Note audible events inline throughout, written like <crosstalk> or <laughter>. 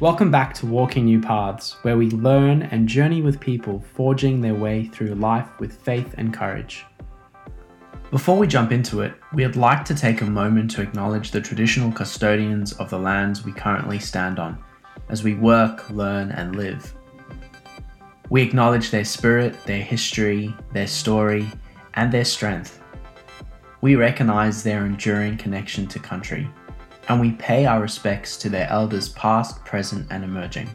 Welcome back to Walking New Paths, where we learn and journey with people forging their way through life with faith and courage. Before we jump into it, we'd like to take a moment to acknowledge the traditional custodians of the lands we currently stand on as we work, learn, and live. We acknowledge their spirit, their history, their story, and their strength. We recognize their enduring connection to country and we pay our respects to their elders past, present, and emerging.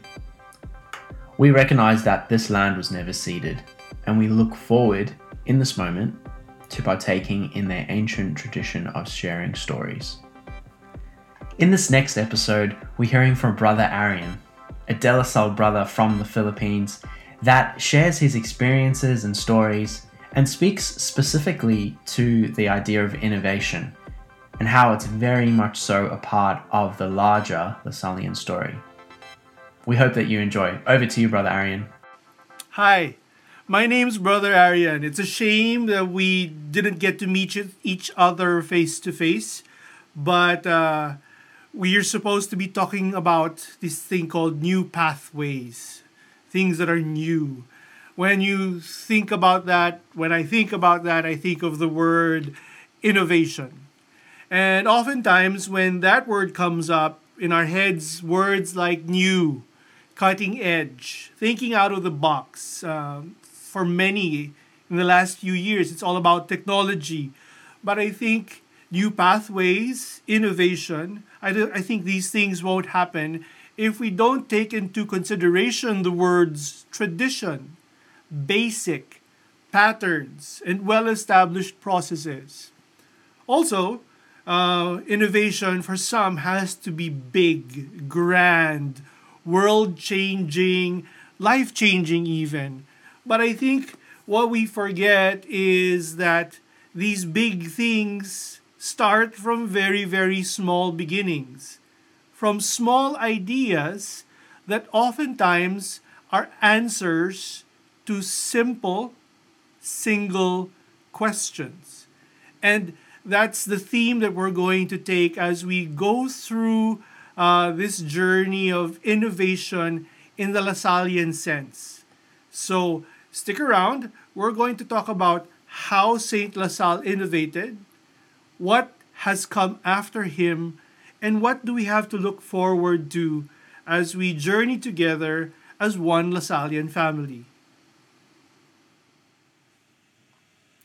We recognize that this land was never ceded, and we look forward, in this moment, to partaking in their ancient tradition of sharing stories. In this next episode, we're hearing from Brother Arian, a De La Salle brother from the Philippines that shares his experiences and stories and speaks specifically to the idea of innovation and how it's very much so a part of the larger Lasallian story. We hope that you enjoy. Over to you, Brother Arian. Hi, my name's Brother Arian. It's a shame that we didn't get to meet each other face to face, but uh, we are supposed to be talking about this thing called new pathways, things that are new. When you think about that, when I think about that, I think of the word innovation and oftentimes, when that word comes up in our heads, words like new, cutting edge, thinking out of the box, uh, for many in the last few years, it's all about technology. But I think new pathways, innovation, I, I think these things won't happen if we don't take into consideration the words tradition, basic, patterns, and well established processes. Also, uh, innovation for some has to be big, grand, world changing, life changing, even. But I think what we forget is that these big things start from very, very small beginnings, from small ideas that oftentimes are answers to simple, single questions. And that's the theme that we're going to take as we go through uh, this journey of innovation in the Lasallian sense. So stick around. We're going to talk about how Saint LaSalle innovated, what has come after him, and what do we have to look forward to as we journey together as one Lasallian family.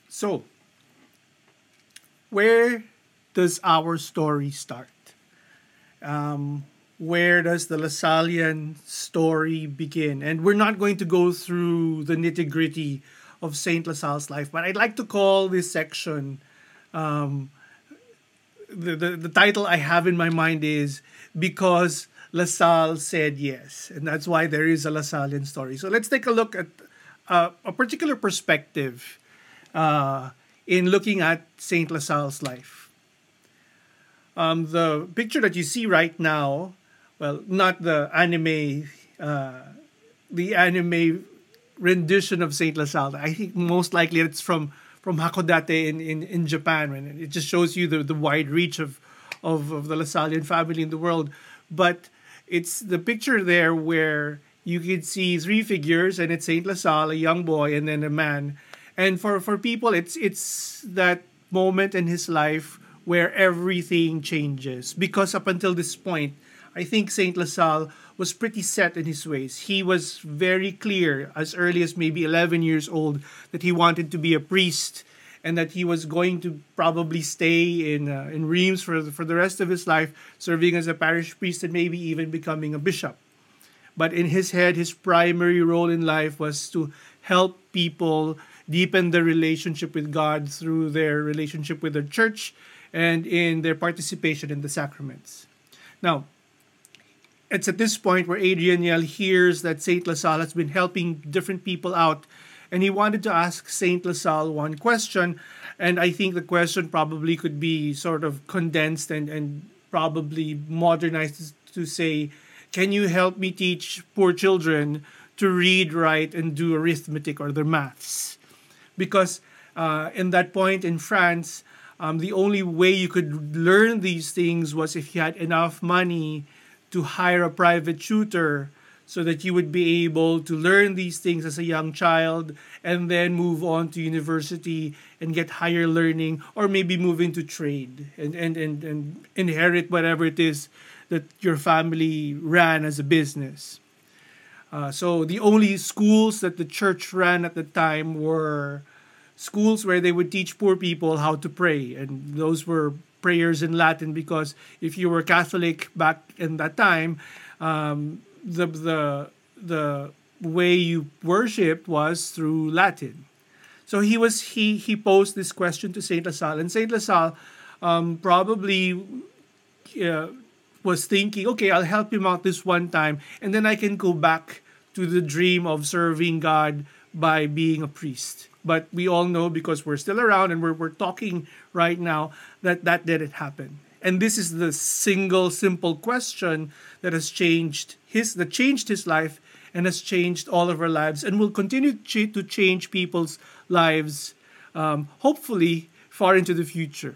So, where does our story start? Um, where does the Lasallian story begin? And we're not going to go through the nitty gritty of Saint LaSalle's life, but I'd like to call this section. Um, the, the, the title I have in my mind is Because LaSalle Said Yes. And that's why there is a Lasallian story. So let's take a look at uh, a particular perspective uh, in looking at Saint LaSalle's life. Um, the picture that you see right now, well, not the anime, uh, the anime rendition of Saint LaSalle. I think most likely it's from from Hakodate in, in, in Japan, and it just shows you the, the wide reach of, of, of the Lasallian family in the world. But it's the picture there where you can see three figures, and it's Saint LaSalle, a young boy, and then a man and for for people it's it's that moment in his life where everything changes. Because up until this point i think saint lasalle was pretty set in his ways. He was very clear as early as maybe 11 years old that he wanted to be a priest and that he was going to probably stay in uh, in Reims for the, for the rest of his life serving as a parish priest and maybe even becoming a bishop. But in his head his primary role in life was to help people deepen their relationship with God through their relationship with the church and in their participation in the sacraments. Now, it's at this point where Adrien Nyel hears that Saint LaSalle has been helping different people out, and he wanted to ask Saint LaSalle one question, and I think the question probably could be sort of condensed and, and probably modernized to say, Can you help me teach poor children to read, write, and do arithmetic or their maths? Because uh, in that point in France, um, the only way you could learn these things was if you had enough money to hire a private tutor so that you would be able to learn these things as a young child and then move on to university and get higher learning or maybe move into trade and, and, and, and inherit whatever it is that your family ran as a business. Uh, so the only schools that the church ran at the time were schools where they would teach poor people how to pray, and those were prayers in Latin because if you were Catholic back in that time, um, the the the way you worshipped was through Latin. So he was he he posed this question to Saint LaSalle, and Saint LaSalle um, probably uh, was thinking, okay, I'll help him out this one time, and then I can go back to the dream of serving God by being a priest. But we all know because we're still around and we're, we're talking right now that that didn't happen. And this is the single simple question that has changed his that changed his life and has changed all of our lives and will continue to change people's lives um, hopefully far into the future.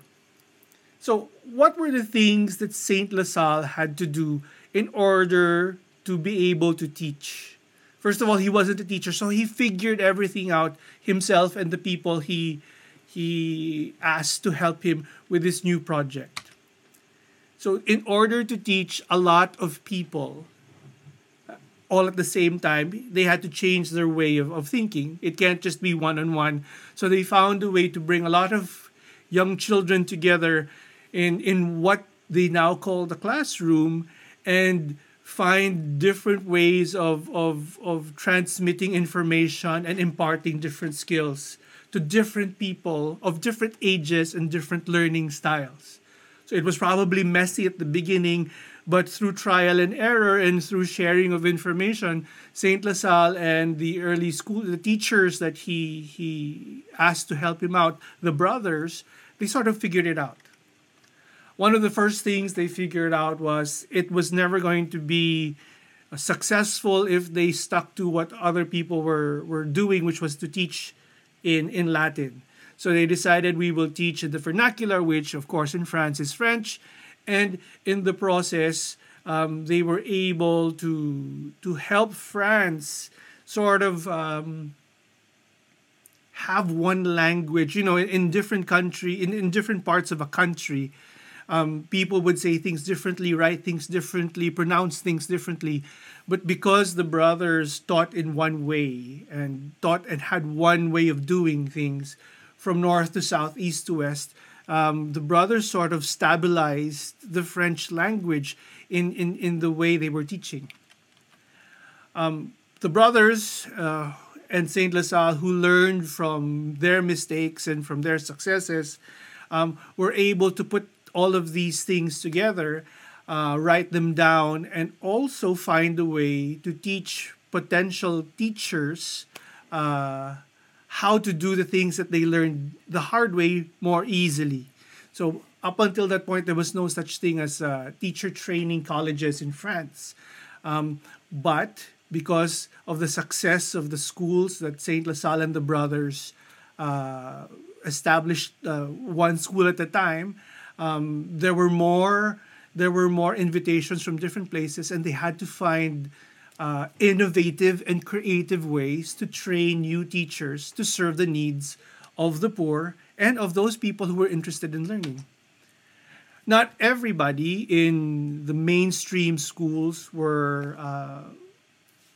So, what were the things that Saint LaSalle had to do in order to be able to teach? First of all, he wasn't a teacher, so he figured everything out himself and the people he he asked to help him with this new project. So, in order to teach a lot of people uh, all at the same time, they had to change their way of, of thinking. It can't just be one on one. So, they found a way to bring a lot of young children together in, in what they now call the classroom and find different ways of, of, of transmitting information and imparting different skills to different people of different ages and different learning styles. So it was probably messy at the beginning, but through trial and error and through sharing of information, Saint LaSalle and the early school, the teachers that he he asked to help him out, the brothers, they sort of figured it out. One of the first things they figured out was it was never going to be successful if they stuck to what other people were, were doing, which was to teach in, in Latin. So they decided we will teach in the vernacular, which of course in France is French, and in the process, um, they were able to to help France sort of um, have one language. You know, in, in different country, in, in different parts of a country, um, people would say things differently, write things differently, pronounce things differently. But because the brothers taught in one way and taught and had one way of doing things, from north to south, east to west, um, the brothers sort of stabilized the French language in, in, in the way they were teaching. Um, the brothers uh, and Saint LaSalle, who learned from their mistakes and from their successes, um, were able to put all of these things together, uh, write them down, and also find a way to teach potential teachers uh, how to do the things that they learned the hard way more easily. So up until that point, there was no such thing as uh, teacher training colleges in France. Um, but because of the success of the schools that Saint LaSalle and the brothers uh, established, uh, one school at a time, um, there were more there were more invitations from different places, and they had to find uh, innovative and creative ways to train new teachers to serve the needs of the poor and of those people who were interested in learning. Not everybody in the mainstream schools were uh,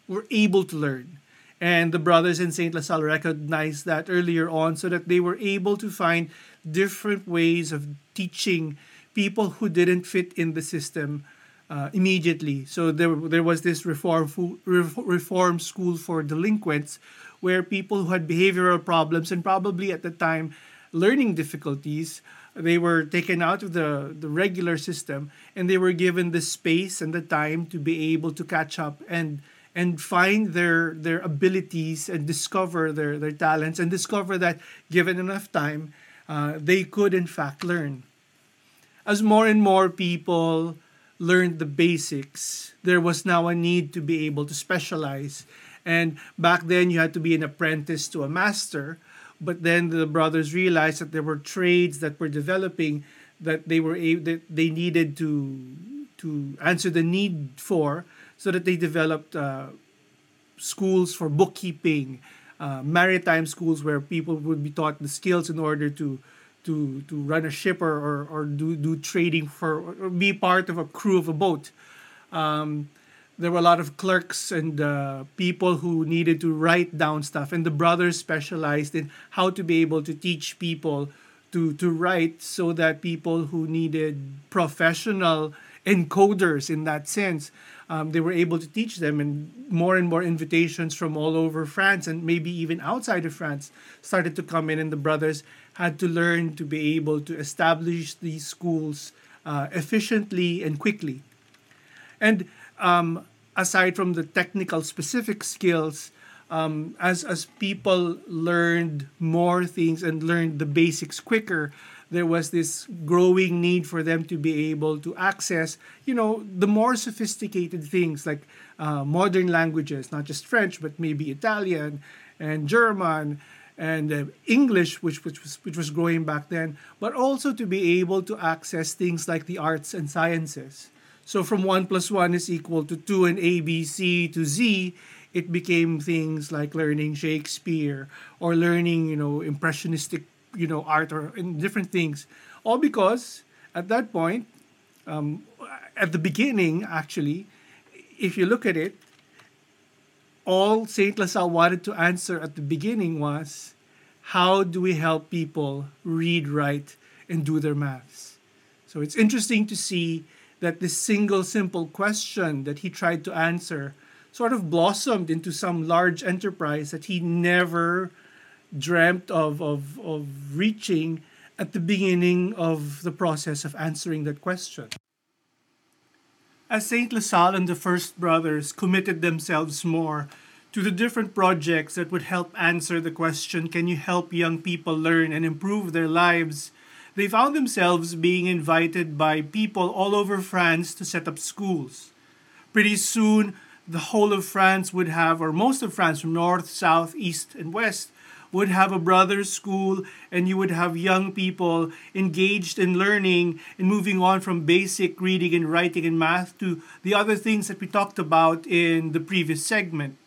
were able to learn, and the brothers in Saint LaSalle recognized that earlier on, so that they were able to find different ways of teaching people who didn't fit in the system uh, immediately. So there, there was this reform, reform school for delinquents where people who had behavioral problems and probably at the time learning difficulties, they were taken out of the, the regular system and they were given the space and the time to be able to catch up and and find their their abilities and discover their, their talents and discover that given enough time uh, they could in fact learn. As more and more people learned the basics, there was now a need to be able to specialize. And back then, you had to be an apprentice to a master. But then the brothers realized that there were trades that were developing that they were able, that they needed to to answer the need for, so that they developed uh, schools for bookkeeping, uh, maritime schools where people would be taught the skills in order to to to run a ship or, or, or do do trading for or be part of a crew of a boat. Um, there were a lot of clerks and uh, people who needed to write down stuff, and the brothers specialized in how to be able to teach people to to write so that people who needed professional encoders in that sense. Um, they were able to teach them and more and more invitations from all over france and maybe even outside of france started to come in and the brothers had to learn to be able to establish these schools uh, efficiently and quickly. And um, aside from the technical specific skills um, as as people learned more things and learned the basics quicker, there was this growing need for them to be able to access, you know, the more sophisticated things like uh, modern languages, not just French, but maybe Italian and German and uh, English, which, which was which was growing back then, but also to be able to access things like the arts and sciences. So from one plus one is equal to two and A, B, C to Z, it became things like learning Shakespeare or learning, you know, impressionistic, you know, art or in different things. All because at that point, um, at the beginning, actually, if you look at it, all Saint LaSalle wanted to answer at the beginning was, how do we help people read, write, and do their maths? So it's interesting to see that this single simple question that he tried to answer sort of blossomed into some large enterprise that he never dreamt of, of, of reaching at the beginning of the process of answering that question. As St. LaSalle and the First Brothers committed themselves more to the different projects that would help answer the question can you help young people learn and improve their lives? They found themselves being invited by people all over France to set up schools. Pretty soon, the whole of France would have, or most of France from north, south, east, and west, would have a brothers' school, and you would have young people engaged in learning and moving on from basic reading and writing and math to the other things that we talked about in the previous segment.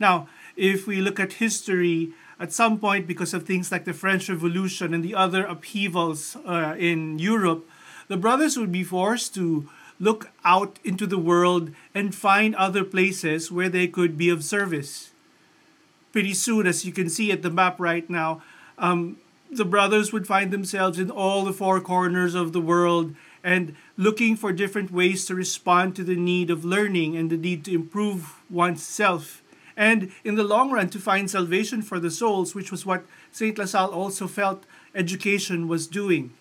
Now, if we look at history, at some point, because of things like the French Revolution and the other upheavals uh, in Europe, the brothers would be forced to look out into the world and find other places where they could be of service. Pretty soon, as you can see at the map right now, um, the brothers would find themselves in all the four corners of the world and looking for different ways to respond to the need of learning and the need to improve oneself. And in the long run, to find salvation for the souls, which was what St. LaSalle also felt education was doing.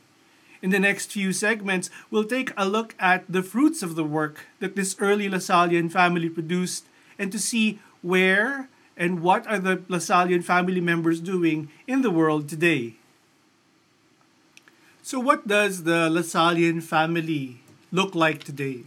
In the next few segments, we'll take a look at the fruits of the work that this early Lasallian family produced and to see where and what are the Lasallian family members doing in the world today. So, what does the Lasallian family look like today?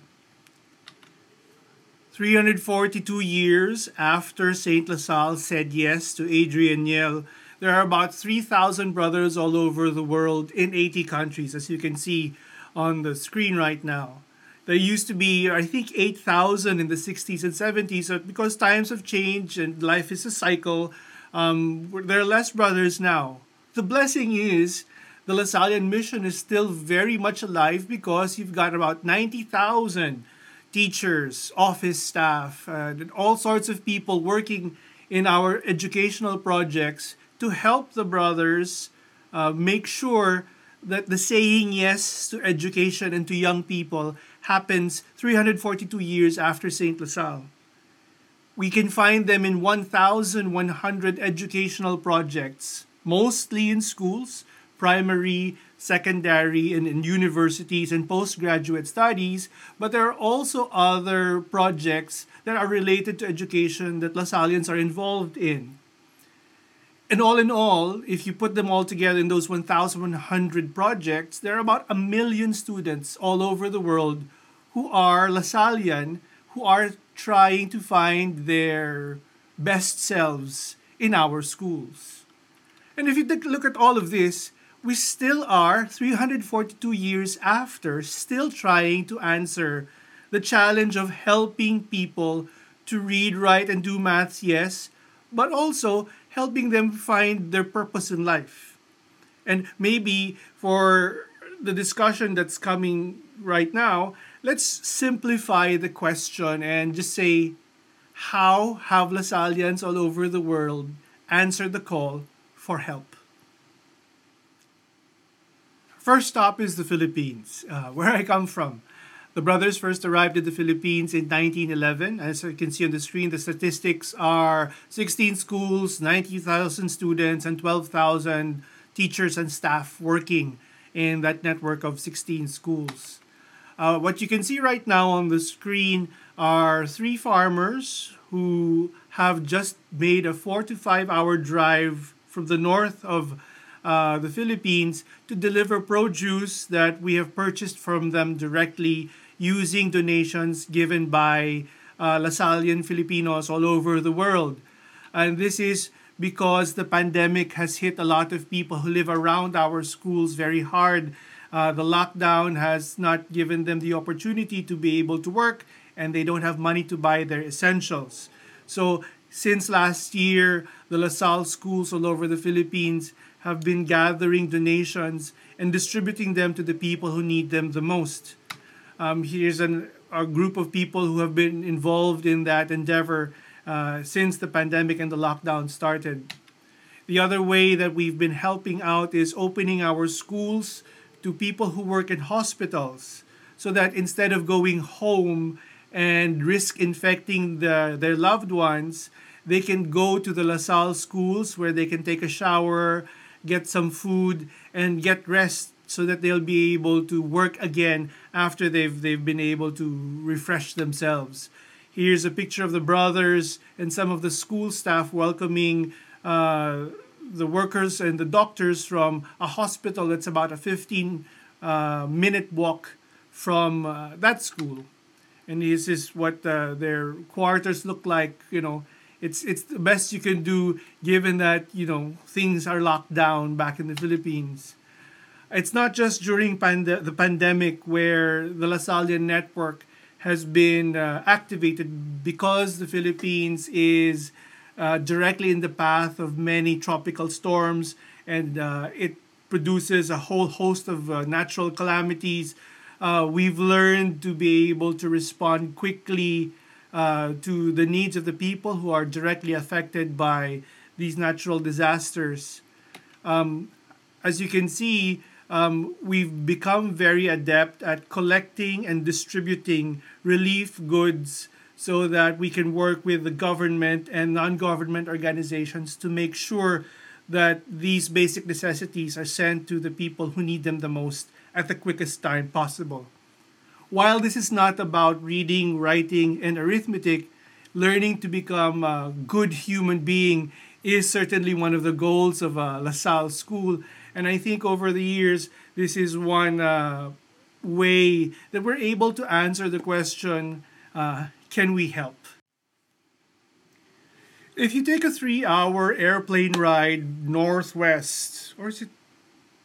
342 years after Saint LaSalle said yes to Adrien Nyel there are about 3,000 brothers all over the world in 80 countries, as you can see on the screen right now. There used to be, I think, 8,000 in the 60s and 70s, but because times have changed and life is a cycle, um, there are less brothers now. The blessing is the Lasallian mission is still very much alive because you've got about 90,000 teachers, office staff, uh, and all sorts of people working in our educational projects to help the brothers uh, make sure that the saying yes to education and to young people happens 342 years after St. LaSalle. We can find them in 1,100 educational projects, mostly in schools, primary, secondary, and in universities and postgraduate studies, but there are also other projects that are related to education that LaSallians are involved in and all in all, if you put them all together in those 1,100 projects, there are about a million students all over the world who are Lasallian, who are trying to find their best selves in our schools. And if you look at all of this, we still are, 342 years after, still trying to answer the challenge of helping people to read, write, and do maths, yes, but also helping them find their purpose in life. And maybe for the discussion that's coming right now, let's simplify the question and just say, how have Lasallians all over the world answered the call for help? First stop is the Philippines, uh, <laughs> where I come from. The brothers first arrived in the Philippines in 1911. As you can see on the screen, the statistics are 16 schools, 90,000 students, and 12,000 teachers and staff working in that network of 16 schools. Uh, what you can see right now on the screen are three farmers who have just made a four to five hour drive from the north of uh, the Philippines to deliver produce that we have purchased from them directly using donations given by uh, Lasallian Filipinos all over the world. And this is because the pandemic has hit a lot of people who live around our schools very hard. Uh, the lockdown has not given them the opportunity to be able to work and they don't have money to buy their essentials. So, since last year, the LaSalle schools all over the Philippines have been gathering donations and distributing them to the people who need them the most. Um, here's an, a group of people who have been involved in that endeavor uh, since the pandemic and the lockdown started. The other way that we've been helping out is opening our schools to people who work in hospitals so that instead of going home and risk infecting the, their loved ones, they can go to the LaSalle schools where they can take a shower, get some food, and get rest so that they'll be able to work again after they've they've been able to refresh themselves. Here's a picture of the brothers and some of the school staff welcoming uh, the workers and the doctors from a hospital that's about a 15 uh, minute walk from uh, that school. And this is what uh, their quarters look like. You know, it's it's the best you can do given that you know things are locked down back in the Philippines it's not just during the pandemic where the Lasallian network has been uh, activated because the Philippines is uh, directly in the path of many tropical storms and uh, it produces a whole host of uh, natural calamities. Uh, we've learned to be able to respond quickly uh, to the needs of the people who are directly affected by these natural disasters. Um, as you can see, um, we've become very adept at collecting and distributing relief goods so that we can work with the government and non government organizations to make sure that these basic necessities are sent to the people who need them the most at the quickest time possible. While this is not about reading, writing, and arithmetic, learning to become a good human being is certainly one of the goals of a LaSalle school and I think over the years, this is one uh, way that we're able to answer the question uh, can we help? If you take a three hour airplane ride northwest, or is it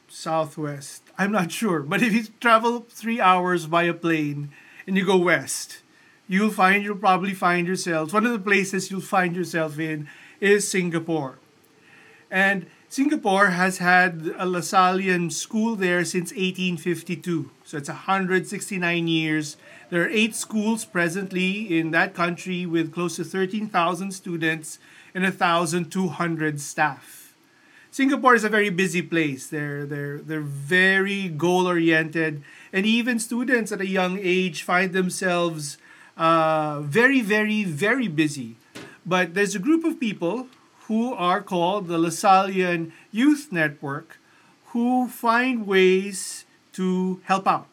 southwest? I'm not sure. But if you travel three hours by a plane and you go west, you'll find you'll probably find yourselves one of the places you'll find yourself in is Singapore. And Singapore has had a Lasallian school there since 1852. So it's 169 years. There are eight schools presently in that country with close to 13,000 students and 1,200 staff. Singapore is a very busy place. They're, they're, they're very goal oriented, and even students at a young age find themselves uh, very, very, very busy. But there's a group of people who are called the Lasallian Youth Network, who find ways to help out.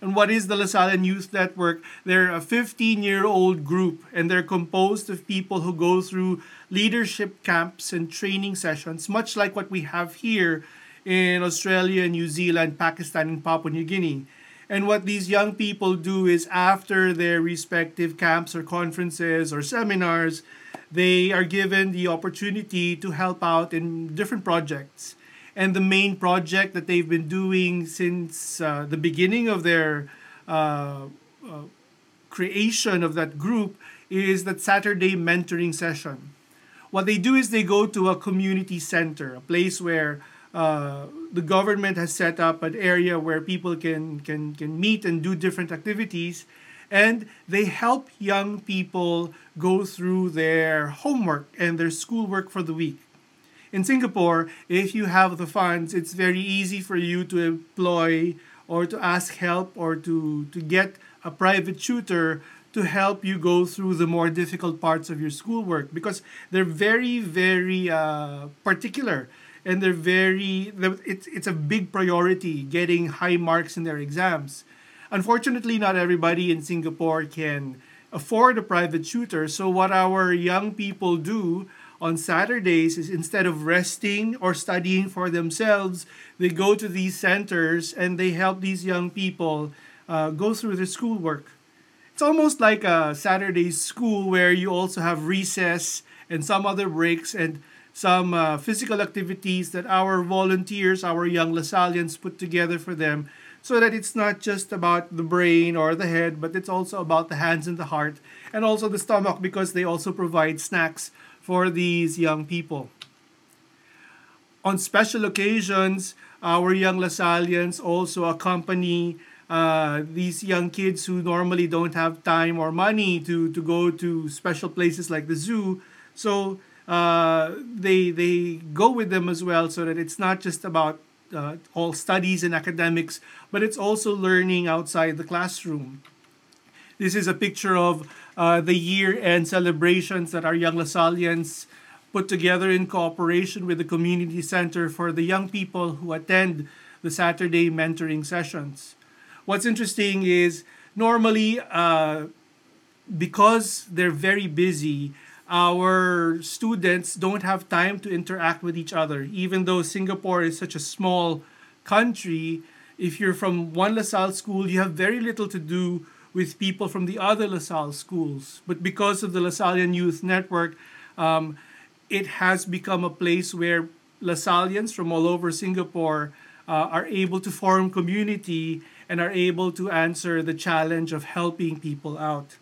And what is the Lasallian Youth Network? They're a 15 year old group, and they're composed of people who go through leadership camps and training sessions, much like what we have here in Australia, New Zealand, Pakistan, and Papua New Guinea. And what these young people do is after their respective camps or conferences or seminars, they are given the opportunity to help out in different projects. And the main project that they've been doing since uh, the beginning of their uh, uh, creation of that group is that Saturday mentoring session. What they do is they go to a community center, a place where uh, the government has set up an area where people can, can, can meet and do different activities. And they help young people go through their homework and their schoolwork for the week. In Singapore, if you have the funds, it's very easy for you to employ or to ask help or to, to get a private tutor to help you go through the more difficult parts of your schoolwork because they're very, very uh, particular and they're very, it's, it's a big priority getting high marks in their exams. Unfortunately, not everybody in Singapore can afford a private tutor. So, what our young people do on Saturdays is instead of resting or studying for themselves, they go to these centers and they help these young people uh, go through their schoolwork. It's almost like a Saturday school where you also have recess and some other breaks and some uh, physical activities that our volunteers, our young Lasallians put together for them so that it's not just about the brain or the head, but it's also about the hands and the heart and also the stomach because they also provide snacks for these young people. On special occasions, our young Lasallians also accompany uh, these young kids who normally don't have time or money to, to go to special places like the zoo. So uh, they, they go with them as well so that it's not just about uh, all studies and academics, but it's also learning outside the classroom. This is a picture of uh, the year-end celebrations that our Young Lasallians put together in cooperation with the Community Center for the young people who attend the Saturday mentoring sessions. What's interesting is normally, uh, because they're very busy, our students don't have time to interact with each other. Even though Singapore is such a small country, if you're from one LaSalle school, you have very little to do with people from the other LaSalle schools. But because of the LaSallian Youth Network, um, it has become a place where LaSallians from all over Singapore uh, are able to form community and are able to answer the challenge of helping people out.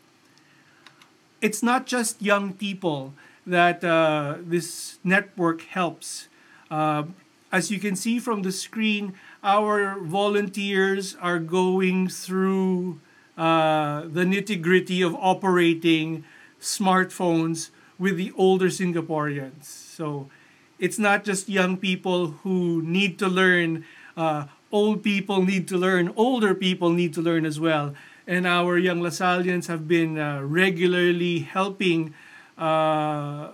It's not just young people that uh, this network helps. Uh, as you can see from the screen, our volunteers are going through uh, the nitty gritty of operating smartphones with the older Singaporeans. So it's not just young people who need to learn, uh, old people need to learn, older people need to learn as well. And our young Lasallians have been uh, regularly helping uh,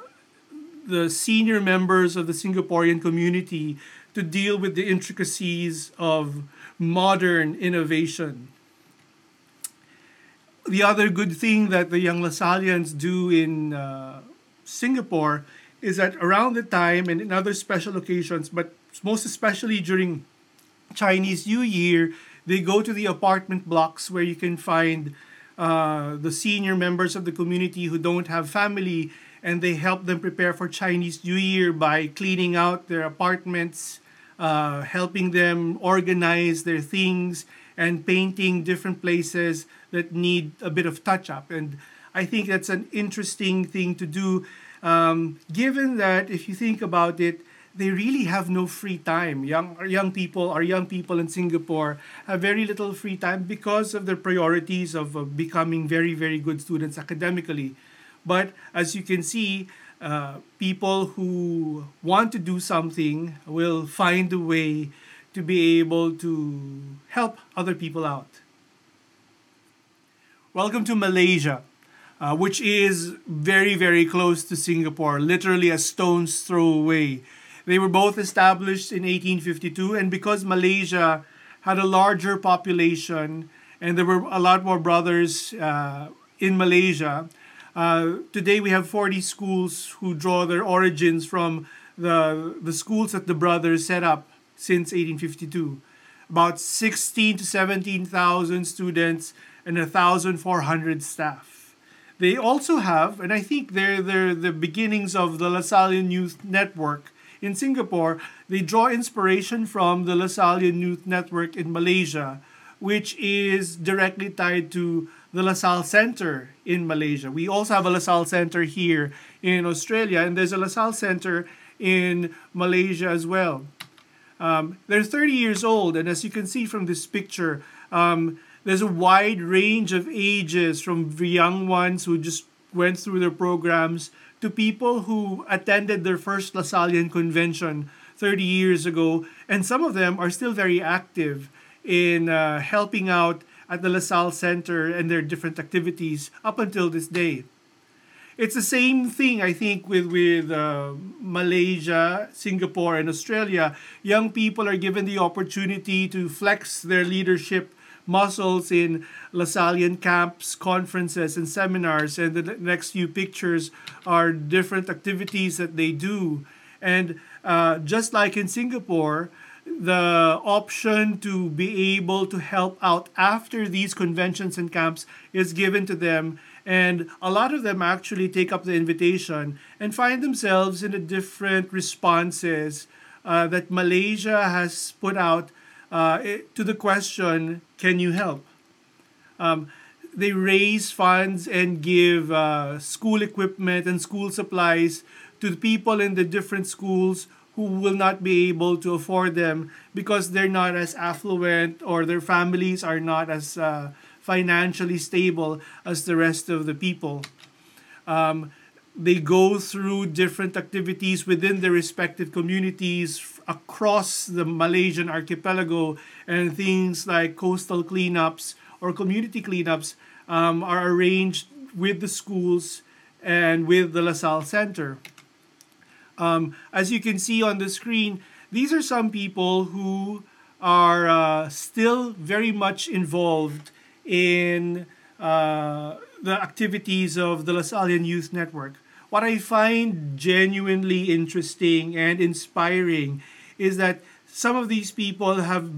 the senior members of the Singaporean community to deal with the intricacies of modern innovation the other good thing that the young Lasallians do in uh, Singapore is that around the time and in other special occasions, but most especially during Chinese New Year, they go to the apartment blocks where you can find uh, the senior members of the community who don't have family and they help them prepare for Chinese New Year by cleaning out their apartments, uh, helping them organize their things, and painting different places that need a bit of touch up. And I think that's an interesting thing to do, um, given that if you think about it, they really have no free time. Young young people, our young people in Singapore have very little free time because of their priorities of becoming very very good students academically. But as you can see, uh, people who want to do something will find a way to be able to help other people out. Welcome to Malaysia, uh, which is very, very close to Singapore, literally a stone's throw away. They were both established in 1852, and because Malaysia had a larger population and there were a lot more brothers uh, in Malaysia, uh, today we have 40 schools who draw their origins from the, the schools that the brothers set up since 1852. About 16 to 17,000 students and 1,400 staff. They also have, and I think they're, they're the beginnings of the Lasallian Youth Network in Singapore, they draw inspiration from the Lasallian Youth Network in Malaysia, which is directly tied to the LaSalle Center in Malaysia. We also have a LaSalle Center here in Australia, and there's a LaSalle Center in Malaysia as well. Um, they're 30 years old, and as you can see from this picture, um, there's a wide range of ages from the young ones who just went through their programs to people who attended their first Lasallian convention 30 years ago, and some of them are still very active in uh, helping out at the LaSalle Center and their different activities up until this day. It's the same thing, I think, with with uh, Malaysia, Singapore, and Australia. Young people are given the opportunity to flex their leadership muscles in Lasallian camps, conferences, and seminars. And the next few pictures are different activities that they do. And uh, just like in Singapore, the option to be able to help out after these conventions and camps is given to them and a lot of them actually take up the invitation and find themselves in the different responses uh, that Malaysia has put out uh, to the question, Can you help? Um, they raise funds and give uh, school equipment and school supplies to the people in the different schools who will not be able to afford them because they're not as affluent or their families are not as uh, financially stable as the rest of the people. Um, they go through different activities within their respective communities across the Malaysian archipelago, and things like coastal cleanups or community cleanups um, are arranged with the schools and with the LaSalle Center. Um, as you can see on the screen, these are some people who are uh, still very much involved in uh, the activities of the Lasallian Youth Network. What I find genuinely interesting and inspiring is that some of these people have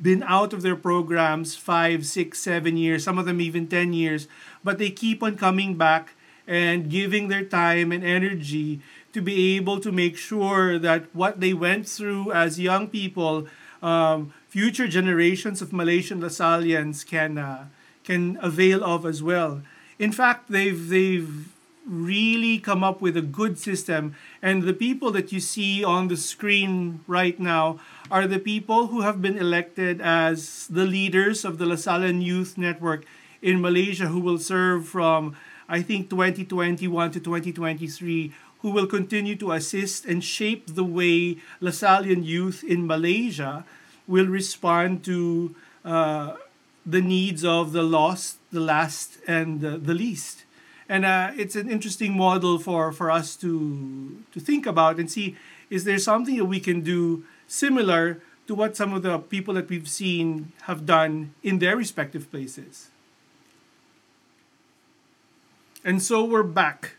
been out of their programs five, six, seven years, some of them even 10 years, but they keep on coming back and giving their time and energy to be able to make sure that what they went through as young people um, future generations of Malaysian Lasallians can uh, can avail of as well. In fact, they've they've really come up with a good system and the people that you see on the screen right now are the people who have been elected as the leaders of the Lasallian Youth Network in Malaysia who will serve from I think 2021 to 2023 who will continue to assist and shape the way Lasallian youth in Malaysia will respond to uh, the needs of the lost, the last, and the, the least. And uh, it's an interesting model for, for us to, to think about and see is there something that we can do similar to what some of the people that we've seen have done in their respective places. And so we're back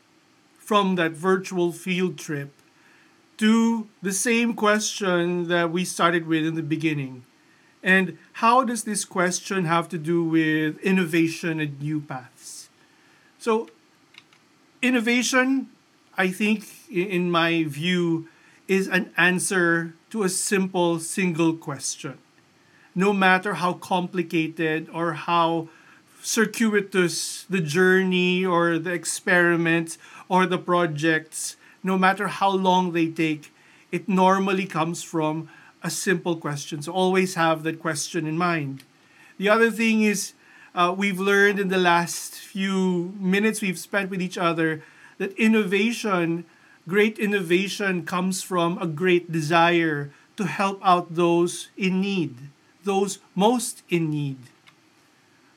from that virtual field trip to the same question that we started with in the beginning and how does this question have to do with innovation and new paths? So, innovation, I think, in my view, is an answer to a simple single question. No matter how complicated or how circuitous the journey or the experiment or the projects, no matter how long they take, it normally comes from a simple question. So always have that question in mind. The other thing is, uh, we've learned in the last few minutes we've spent with each other that innovation, great innovation, comes from a great desire to help out those in need, those most in need.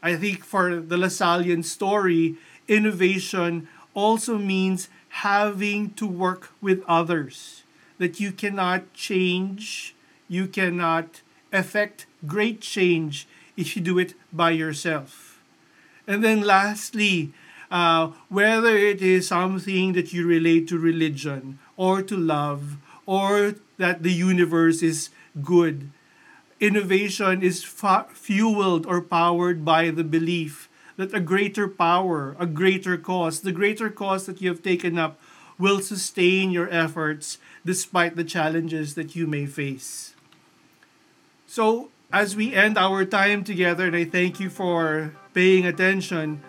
I think for the Lasallian story, innovation also means having to work with others, that you cannot change you cannot effect great change if you do it by yourself. And then lastly, uh, whether it is something that you relate to religion or to love or that the universe is good, innovation is fa- fueled or powered by the belief that a greater power, a greater cause, the greater cause that you have taken up will sustain your efforts despite the challenges that you may face. So, as we end our time together, and I thank you for paying attention,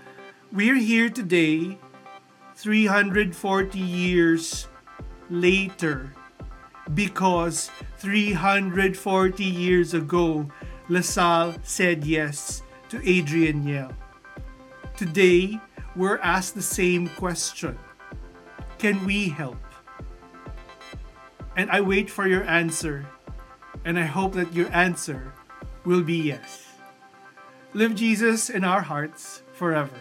we're here today, 340 years later, because 340 years ago, LaSalle said yes to Adrien Nyel. Today, we're asked the same question Can we help? And I wait for your answer, and I hope that your answer will be yes. Live Jesus in our hearts forever.